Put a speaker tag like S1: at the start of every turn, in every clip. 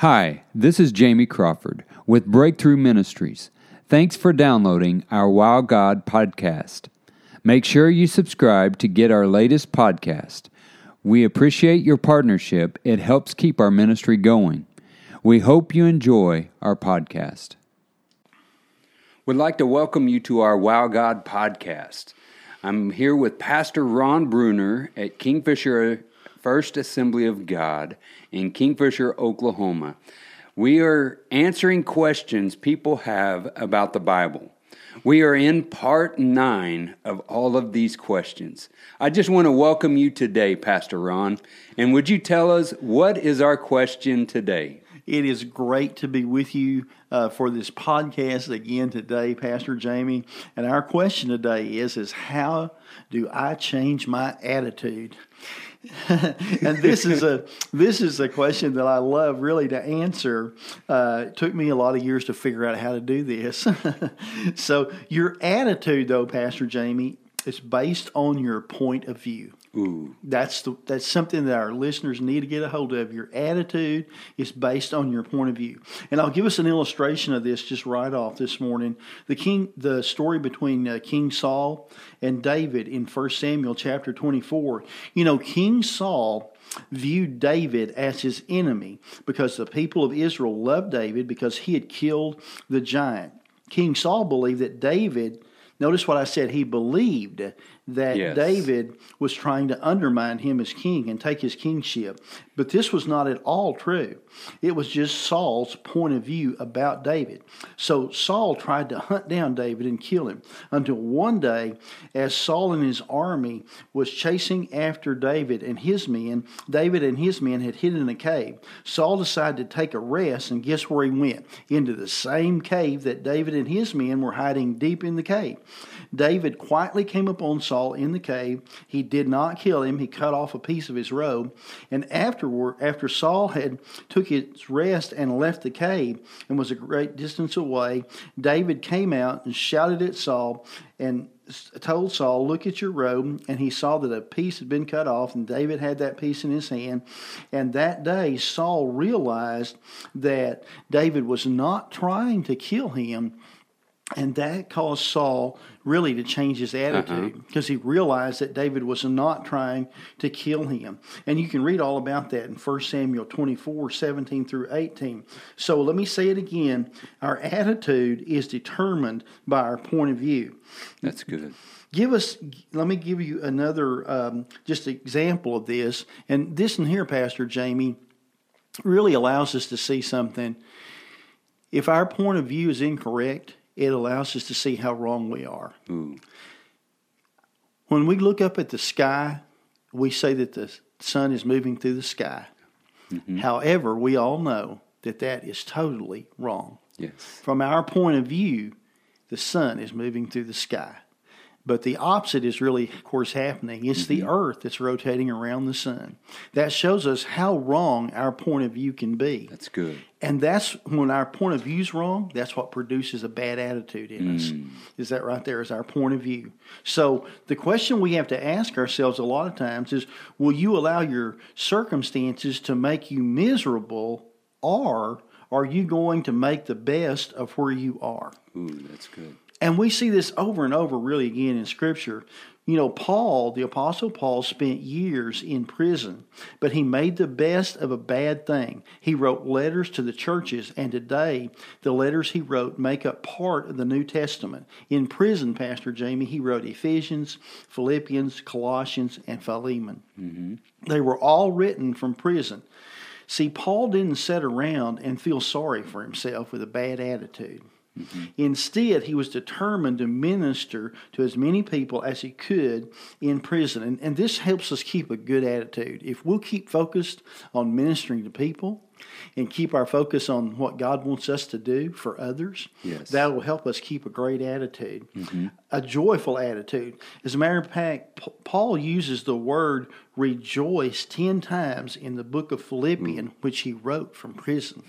S1: Hi, this is Jamie Crawford with Breakthrough Ministries. Thanks for downloading our Wow God podcast. Make sure you subscribe to get our latest podcast. We appreciate your partnership, it helps keep our ministry going. We hope you enjoy our podcast. We'd like to welcome you to our Wow God podcast. I'm here with Pastor Ron Bruner at Kingfisher First Assembly of God in Kingfisher, Oklahoma. We are answering questions people have about the Bible. We are in part nine of all of these questions. I just want to welcome you today, Pastor Ron. And would you tell us what is our question today?
S2: It is great to be with you uh, for this podcast again today, Pastor Jamie. And our question today is: is how do I change my attitude? and this is a this is a question that I love really to answer. Uh, it took me a lot of years to figure out how to do this. so your attitude, though, Pastor Jamie, is based on your point of view.
S1: Ooh.
S2: That's the, that's something that our listeners need to get a hold of. Your attitude is based on your point of view, and I'll give us an illustration of this just right off this morning. The king, the story between uh, King Saul and David in 1 Samuel chapter twenty four. You know, King Saul viewed David as his enemy because the people of Israel loved David because he had killed the giant. King Saul believed that David Notice what I said. He believed that
S1: Yes.
S2: David was trying to undermine him as king and take his kingship. But this was not at all true. It was just Saul's point of view about David. So Saul tried to hunt down David and kill him until one day, as Saul and his army was chasing after David and his men, David and his men had hidden in a cave. Saul decided to take a rest, and guess where he went? Into the same cave that David and his men were hiding deep in the cave. David quietly came upon Saul in the cave. He did not kill him. He cut off a piece of his robe. And afterward, after Saul had took his rest and left the cave and was a great distance away, David came out and shouted at Saul and told Saul, Look at your robe. And he saw that a piece had been cut off, and David had that piece in his hand. And that day, Saul realized that David was not trying to kill him. And that caused Saul really to change his attitude because he realized that David was not trying to kill him. And you can read all about that in 1 Samuel 24 17 through 18. So let me say it again our attitude is determined by our point of view.
S1: That's good.
S2: Give us, let me give you another um, just example of this. And this in here, Pastor Jamie, really allows us to see something. If our point of view is incorrect, it allows us to see how wrong we are.
S1: Ooh.
S2: When we look up at the sky, we say that the sun is moving through the sky. Mm-hmm. However, we all know that that is totally wrong.
S1: Yes.
S2: From our point of view, the sun is moving through the sky. But the opposite is really, of course, happening. It's the mm-hmm. earth that's rotating around the sun. That shows us how wrong our point of view can be.
S1: That's good.
S2: And that's when our point of view is wrong, that's what produces a bad attitude in us. Mm. Is that right there? Is our point of view. So the question we have to ask ourselves a lot of times is will you allow your circumstances to make you miserable or are you going to make the best of where you are?
S1: Ooh, that's good.
S2: And we see this over and over, really, again in Scripture. You know, Paul, the Apostle Paul, spent years in prison, but he made the best of a bad thing. He wrote letters to the churches, and today the letters he wrote make up part of the New Testament. In prison, Pastor Jamie, he wrote Ephesians, Philippians, Colossians, and Philemon. Mm-hmm. They were all written from prison. See, Paul didn't sit around and feel sorry for himself with a bad attitude. Mm-hmm. Instead, he was determined to minister to as many people as he could in prison. And, and this helps us keep a good attitude. If we'll keep focused on ministering to people and keep our focus on what God wants us to do for others,
S1: Yes.
S2: that will help us keep a great attitude, mm-hmm. a joyful attitude. As a matter of fact, Paul uses the word rejoice 10 times in the book of Philippians, mm. which he wrote from prison.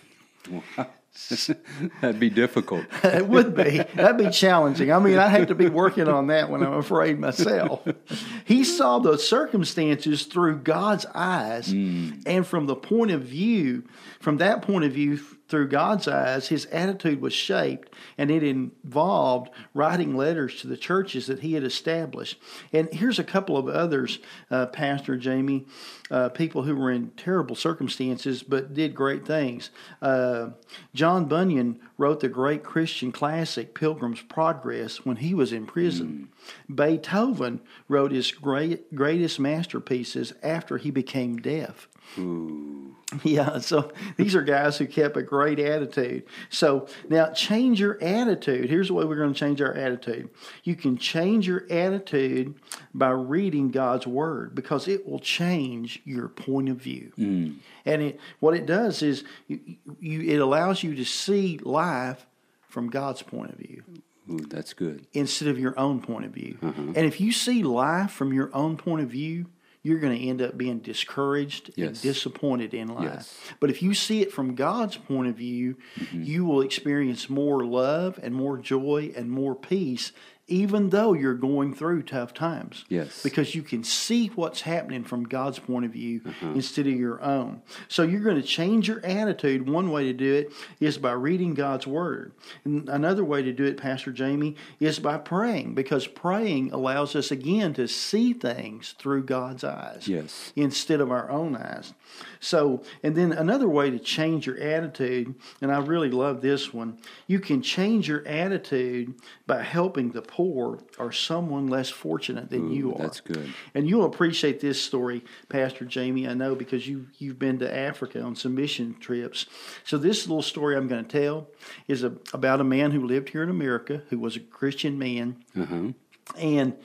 S1: That'd be difficult.
S2: it would be. That'd be challenging. I mean, I'd have to be working on that when I'm afraid myself. He saw the circumstances through God's eyes, mm. and from the point of view, from that point of view, through God's eyes, his attitude was shaped, and it involved writing letters to the churches that he had established. And here's a couple of others, uh, Pastor Jamie, uh, people who were in terrible circumstances but did great things. Uh, John Bunyan wrote the great Christian classic Pilgrim's Progress when he was in prison. Mm. Beethoven wrote his great, greatest masterpieces after he became deaf. Ooh. Yeah, so these are guys who kept a great attitude. So now change your attitude. Here's the way we're going to change our attitude. You can change your attitude by reading God's word because it will change your point of view. Mm. And it, what it does is you, you, it allows you to see life from God's point of view.
S1: Ooh, that's good.
S2: Instead of your own point of view. Uh-huh. And if you see life from your own point of view, you're going to end up being discouraged yes. and disappointed in life. Yes. But if you see it from God's point of view, mm-hmm. you will experience more love and more joy and more peace even though you're going through tough times.
S1: Yes.
S2: Because you can see what's happening from God's point of view uh-huh. instead of your own. So you're going to change your attitude. One way to do it is by reading God's Word. And another way to do it, Pastor Jamie, is by praying because praying allows us again to see things through God's eyes.
S1: Yes.
S2: Instead of our own eyes. So, and then another way to change your attitude, and I really love this one, you can change your attitude by helping the poor or someone less fortunate than
S1: Ooh,
S2: you are.
S1: That's good.
S2: And you'll appreciate this story, Pastor Jamie, I know because you, you've been to Africa on some mission trips. So, this little story I'm going to tell is a, about a man who lived here in America who was a Christian man. Uh-huh and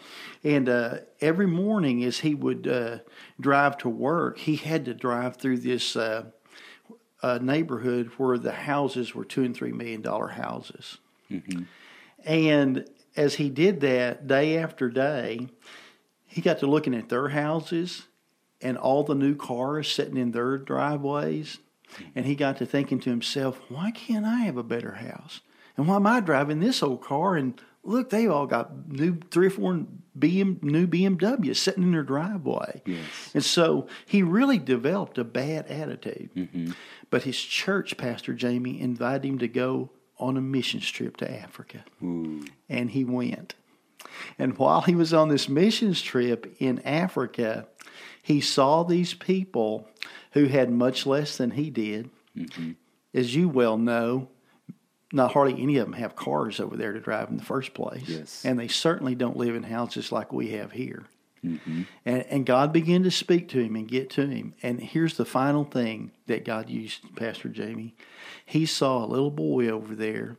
S2: and uh, every morning as he would uh, drive to work, he had to drive through this uh, uh neighborhood where the houses were two and three million dollar houses. Mm-hmm. And as he did that day after day, he got to looking at their houses and all the new cars sitting in their driveways. And he got to thinking to himself, why can't I have a better house? And why am I driving this old car and look, they've all got new three or four BM, new BMWs sitting in their driveway.
S1: Yes.
S2: And so he really developed a bad attitude. Mm-hmm. But his church pastor, Jamie, invited him to go on a missions trip to Africa. Ooh. And he went. And while he was on this missions trip in Africa, he saw these people who had much less than he did. Mm-hmm. As you well know, not hardly any of them have cars over there to drive in the first place.
S1: Yes.
S2: And they certainly don't live in houses like we have here. Mm-hmm. And, and God began to speak to him and get to him. And here's the final thing that God used, Pastor Jamie. He saw a little boy over there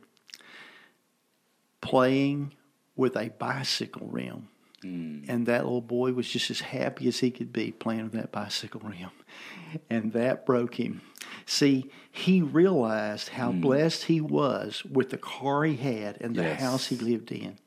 S2: playing with a bicycle rim. Mm. And that little boy was just as happy as he could be playing with that bicycle rim. And that broke him. See, he realized how mm. blessed he was with the car he had and the yes. house he lived in.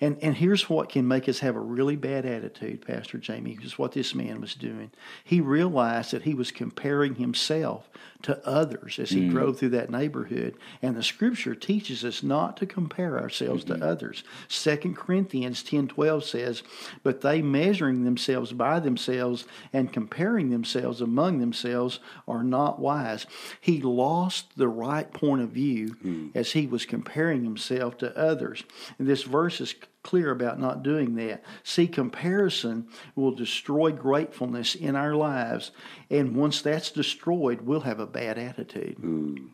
S2: And and here's what can make us have a really bad attitude, Pastor Jamie, is what this man was doing. He realized that he was comparing himself to others as he mm. drove through that neighborhood. And the scripture teaches us not to compare ourselves mm-hmm. to others. Second Corinthians ten twelve says, But they measuring themselves by themselves and comparing themselves among themselves are not wise. He lost the right point of view mm. as he was comparing himself to others. And this verse is clear about not doing that. See, comparison will destroy gratefulness in our lives, and once that's destroyed, we'll have a bad attitude. Ooh.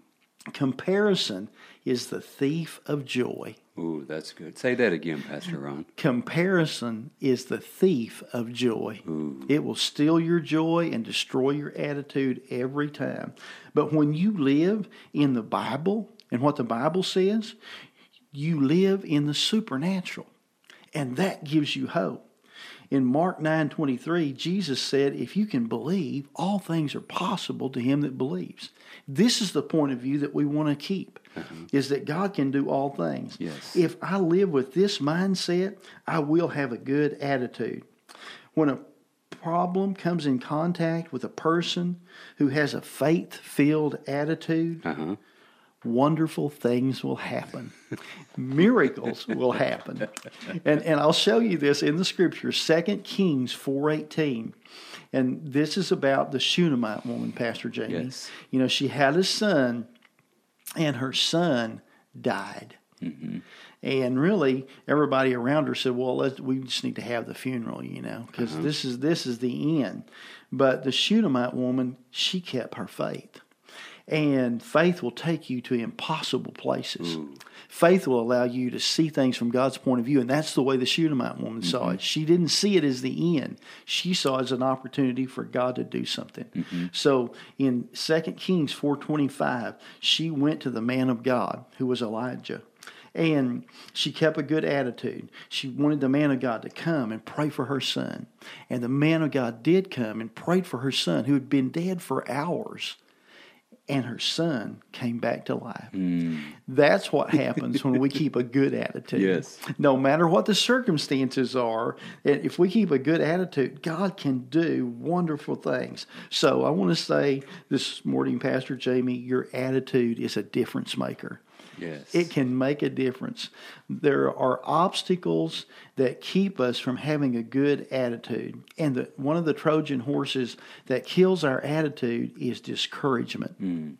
S2: Comparison is the thief of joy.
S1: Ooh, that's good. Say that again, Pastor Ron.
S2: Comparison is the thief of joy. Ooh. It will steal your joy and destroy your attitude every time. But when you live in the Bible and what the Bible says, you live in the supernatural. And that gives you hope. In Mark 9:23, Jesus said, "If you can believe, all things are possible to him that believes." This is the point of view that we want to keep. Uh-huh. Is that God can do all things.
S1: Yes.
S2: If I live with this mindset, I will have a good attitude. When a problem comes in contact with a person who has a faith-filled attitude, uh-huh wonderful things will happen. Miracles will happen. And and I'll show you this in the scripture, 2 Kings 4:18. And this is about the Shunammite woman, Pastor Jamie.
S1: Yes.
S2: You know, she had a son and her son died.
S1: Mm-hmm.
S2: And really, everybody around her said, "Well, let's, we just need to have the funeral, you know, because
S1: Uh-huh.
S2: this is this is the end." But the Shunammite woman, she kept her faith, and faith will take you to impossible places. Faith will allow you to see things from God's point of view, and that's the way the Shunammite woman saw
S1: Mm-hmm.
S2: it. She didn't see it as the end; she saw it as an opportunity for God to do something.
S1: Mm-hmm.
S2: So, in 2 Kings four twenty five, she went to the man of God, who was Elijah and she kept a good attitude. She wanted the man of God to come and pray for her son. And the man of God did come and prayed for her son, who had been dead for hours. And her son came back to life. Hmm. That's what happens when we keep a good attitude.
S1: Yes.
S2: No matter what the circumstances are, and if we keep a good attitude, God can do wonderful things. So I want to say this morning, Pastor Jamie, your attitude is a difference maker.
S1: Yes.
S2: It can make a difference. There are obstacles that keep us from having a good attitude. And the, one of the Trojan horses that kills our attitude is discouragement. Hmm.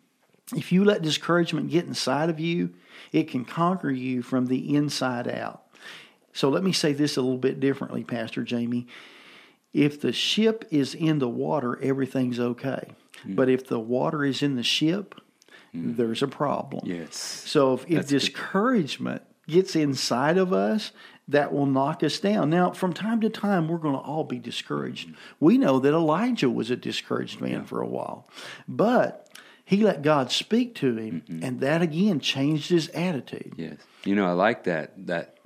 S2: If you let discouragement get inside of you, it can conquer you from the inside out. So let me say this a little bit differently, Pastor Jamie. If the ship is in the water, everything's okay. Hmm. But if the water is in the ship, Mm. there's a problem.
S1: yes.
S2: So if, if
S1: That's good.
S2: discouragement gets inside of us, that will knock us down. Now, from time to time, we're going to all be discouraged. Mm. We know that Elijah was a discouraged man for a while, but he let God speak to him, and that again changed his attitude.
S1: Yes. You know, I like that that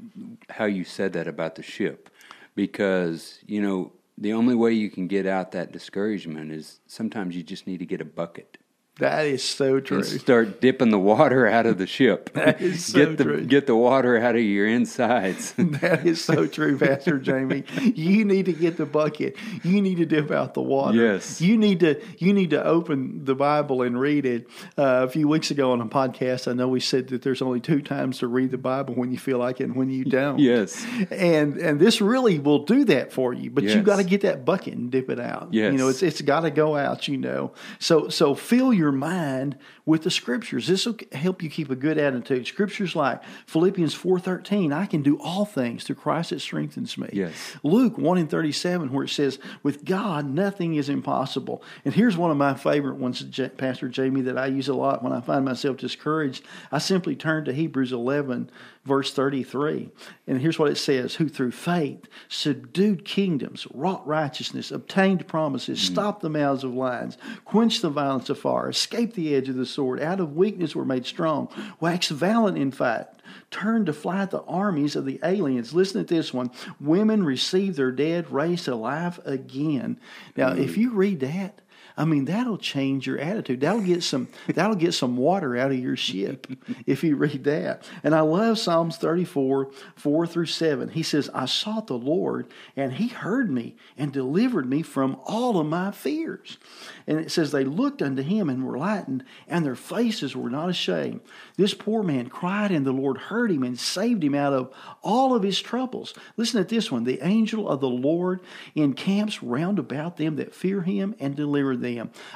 S1: how you said that about the ship because, you know, the only way you can get out that discouragement is sometimes you just need to get a bucket
S2: That is so true.
S1: start dipping the water out of the ship.
S2: That is so
S1: get the
S2: true.
S1: get the water out of your insides.
S2: That is so true, Pastor Jamie. You need to get the bucket. You need to dip out the water.
S1: Yes.
S2: You need to you need to open the Bible and read it. Uh, a few weeks ago on a podcast, I know we said that there's only two times to read the Bible when you feel like it and when you don't.
S1: yes.
S2: And and this really will do that for you, but you
S1: Yes.
S2: got to get that bucket and dip it out.
S1: Yes.
S2: You know, it's it's got to go out. You know, so so fill your mind with the scriptures. This will help you keep a good attitude. Scriptures like Philippians four thirteen, I can do all things through Christ that strengthens me.
S1: Yes.
S2: Luke one and thirty seven, where it says, "With God nothing is impossible." And here's one of my favorite ones, Pastor Jamie, that I use a lot when I find myself discouraged. I simply turn to Hebrews eleven verse 33. And here's what it says Who through faith subdued kingdoms, wrought righteousness, obtained promises, mm. stopped the mouths of lions, quenched the violence of fire, escaped the edge of the sword, out of weakness were made strong, waxed valiant in fight. Turned to flight the armies of the aliens. Listen to this one. Women received their dead raised alive again. Now, if hmm. you read that, I mean, that'll change your attitude. That'll get some that'll get some water out of your ship if you read that. And I love Psalms 34, 4 through 7. He says, I sought the Lord, and he heard me and delivered me from all of my fears. And it says, They looked unto him and were lightened, and their faces were not ashamed. This poor man cried, and the Lord heard him and saved him out of all of his troubles. Listen at this one. The angel of the Lord encamps round about them that fear him and deliver them.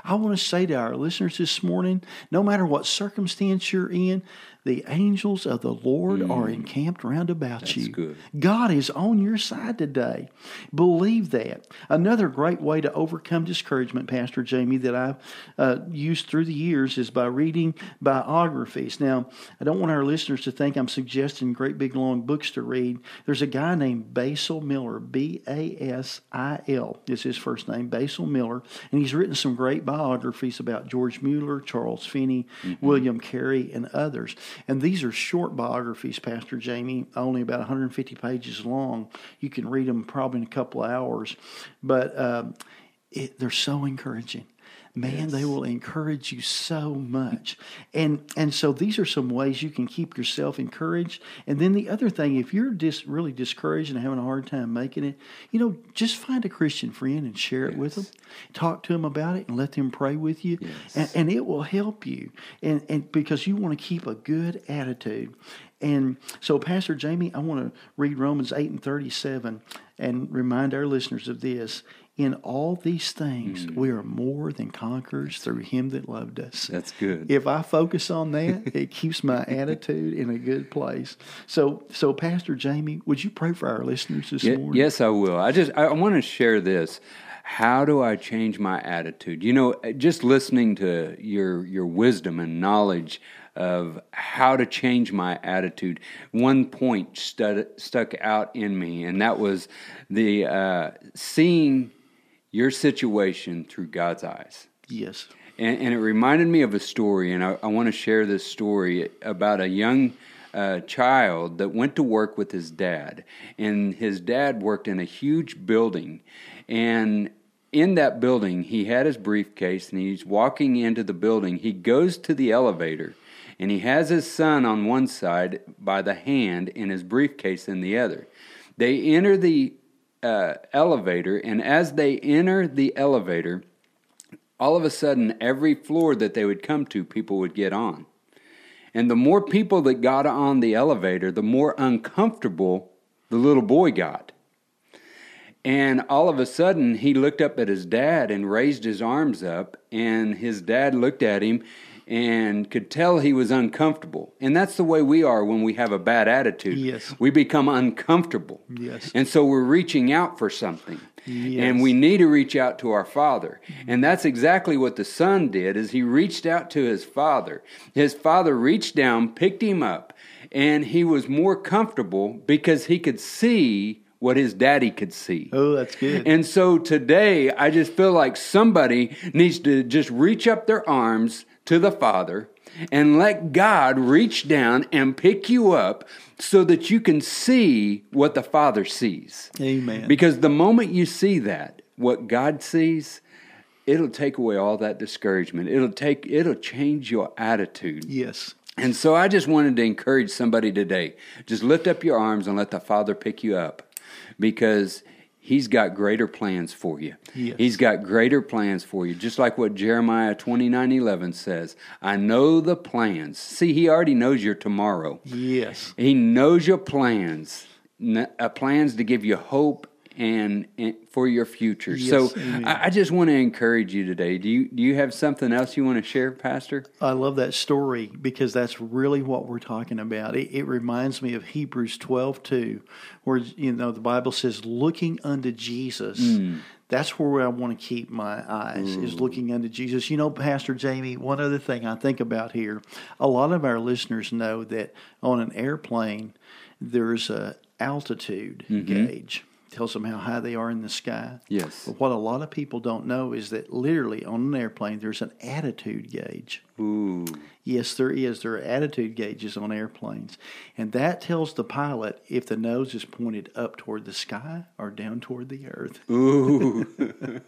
S2: I want to say to our listeners this morning no matter what circumstance you're in, the angels of the Lord are encamped round about you.
S1: good.
S2: God is on your side today. Believe that. Another great way to overcome discouragement, Pastor Jamie, that I've uh, used through the years is by reading biographies. Now, I don't want our listeners to think I'm suggesting great big long books to read. There's a guy named Basil Miller, B A S I L is his first name, Basil Miller, and he's written some great biographies about George Mueller, Charles Finney, William Carey, and others. And these are short biographies, Pastor Jamie, only about 150 pages long. You can read them probably in a couple of hours, but um, it, they're so encouraging. Man, they will encourage you so much. And and so these are some ways you can keep yourself encouraged. And then the other thing, if you're just really discouraged and having a hard time making it, you know, just find a Christian friend and share it with them. Talk to them about it and let them pray with you.
S1: Yes.
S2: And, and it will help you. And and because you want to keep a good attitude. And so, Pastor Jamie, I want to read Romans 8 and 37 and remind our listeners of this. In all these things,
S1: Mm.
S2: we are more than conquerors through Him that loved us.
S1: That's good.
S2: If I focus on that, it keeps my attitude in a good place. So, so Pastor Jamie, would you pray for our listeners this morning?
S1: yes, I will. I just I want to share this. How do I change my attitude? You know, just listening to your your wisdom and knowledge of how to change my attitude. One point stud, stuck out in me, and that was the uh, seeing your situation through God's eyes.
S2: Yes.
S1: And, and it reminded me of a story, and I, I want to share this story about a young uh, child that went to work with his dad. And his dad worked in a huge building. And in that building, he had his briefcase, and he's walking into the building. He goes to the elevator, and he has his son on one side by the hand and his briefcase in the other. They enter the uh, elevator, and as they enter the elevator, all of a sudden, every floor that they would come to, people would get on. And the more people that got on the elevator, the more uncomfortable the little boy got. And all of a sudden, he looked up at his dad and raised his arms up, and his dad looked at him and could tell he was uncomfortable. And that's the way we are when we have a bad attitude.
S2: Yes.
S1: We become uncomfortable.
S2: Yes.
S1: And so we're reaching out for something.
S2: Yes.
S1: And we need to reach out to our father. And that's exactly what the son did is he reached out to his father. His father reached down, picked him up, and he was more comfortable because he could see what his daddy could see.
S2: Oh, that's good.
S1: And so today, I just feel like somebody needs to just reach up their arms to the Father and let God reach down and pick you up so that you can see what the Father sees.
S2: Amen.
S1: Because the moment you see that, what God sees, it'll take away all that discouragement. It'll take it'll change your attitude.
S2: yes.
S1: And so I just wanted to encourage somebody today. Just lift up your arms and let the Father pick you up because He's got greater plans for you.
S2: Yes.
S1: He's got greater plans for you. Just like what Jeremiah twenty nine eleven says. I know the plans. See, He already knows your tomorrow.
S2: Yes.
S1: He knows your plans, uh, plans to give you hope and, and for your future.
S2: Yes,
S1: so. I, I just want to encourage you today. Do you do you have something else you want to share, Pastor?
S2: I love that story because that's really what we're talking about. It, it reminds me of Hebrews 12 2, where you know the Bible says, looking unto Jesus. Hmm. That's where I want to keep my eyes, is hmm. looking unto Jesus. You know, Pastor Jamie, one other thing I think about here, a lot of our listeners know that on an airplane, there's a altitude mm-hmm. gauge. Tells them how high they are in the sky.
S1: Yes.
S2: But what a lot of people don't know is that literally on an airplane, there's an attitude gauge.
S1: Ooh.
S2: Yes, there is. There are attitude gauges on airplanes. And that tells the pilot if the nose is pointed up toward the sky or down toward the earth.
S1: Ooh.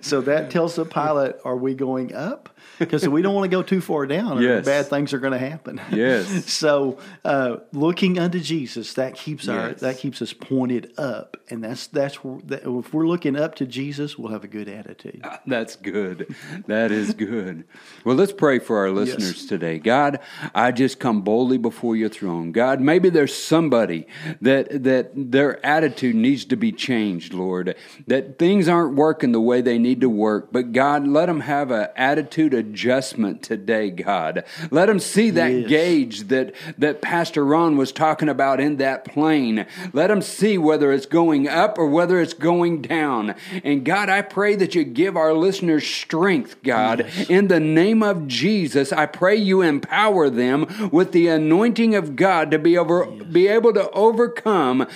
S2: So that tells the pilot, are we going up? Because we don't want to go too far down or
S1: Yes.
S2: bad things are going to happen.
S1: Yes.
S2: so uh, looking unto Jesus, that keeps our
S1: Yes.
S2: that keeps us pointed up. And that's that's that, if we're looking up to Jesus, we'll have a good attitude.
S1: That's good. That is good. Well, let's pray for our listeners today. God, I just come boldly before your throne. God, maybe there's somebody that that their attitude needs to be changed, Lord. That things aren't working the way they need to work. But God, let them have an attitude adjustment today, God. Let them see that
S2: Yes.
S1: gauge that that Pastor Ron was talking about in that plane. Let them see whether it's going up or whether it's going down. And God, I pray that you give our listeners strength, God. In the name of Jesus, I pray you empower them with the anointing of God to be over be able to overcome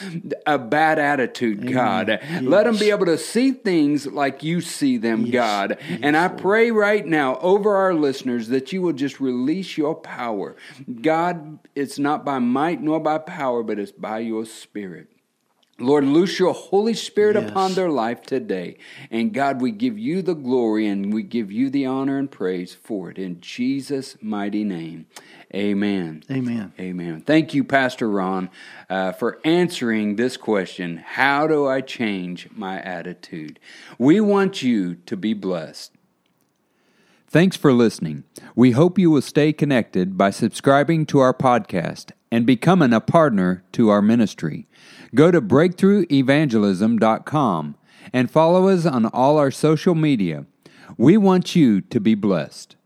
S1: a bad attitude, God. Let them be able to see things like you see them, God. And I pray right now over our listeners that you will just release your power. God, it's not by might nor by power, but it's by your spirit. Lord, loose your Holy Spirit
S2: Yes.
S1: upon their life today. And God, we give you the glory and we give you the honor and praise for it. In Jesus' mighty name, amen.
S2: Amen.
S1: Amen. Thank you, Pastor Ron, uh, for answering this question How do I change my attitude? We want you to be blessed. Thanks for listening. We hope you will stay connected by subscribing to our podcast and becoming a partner to our ministry. Go to breakthroughevangelism.com and follow us on all our social media. We want you to be blessed.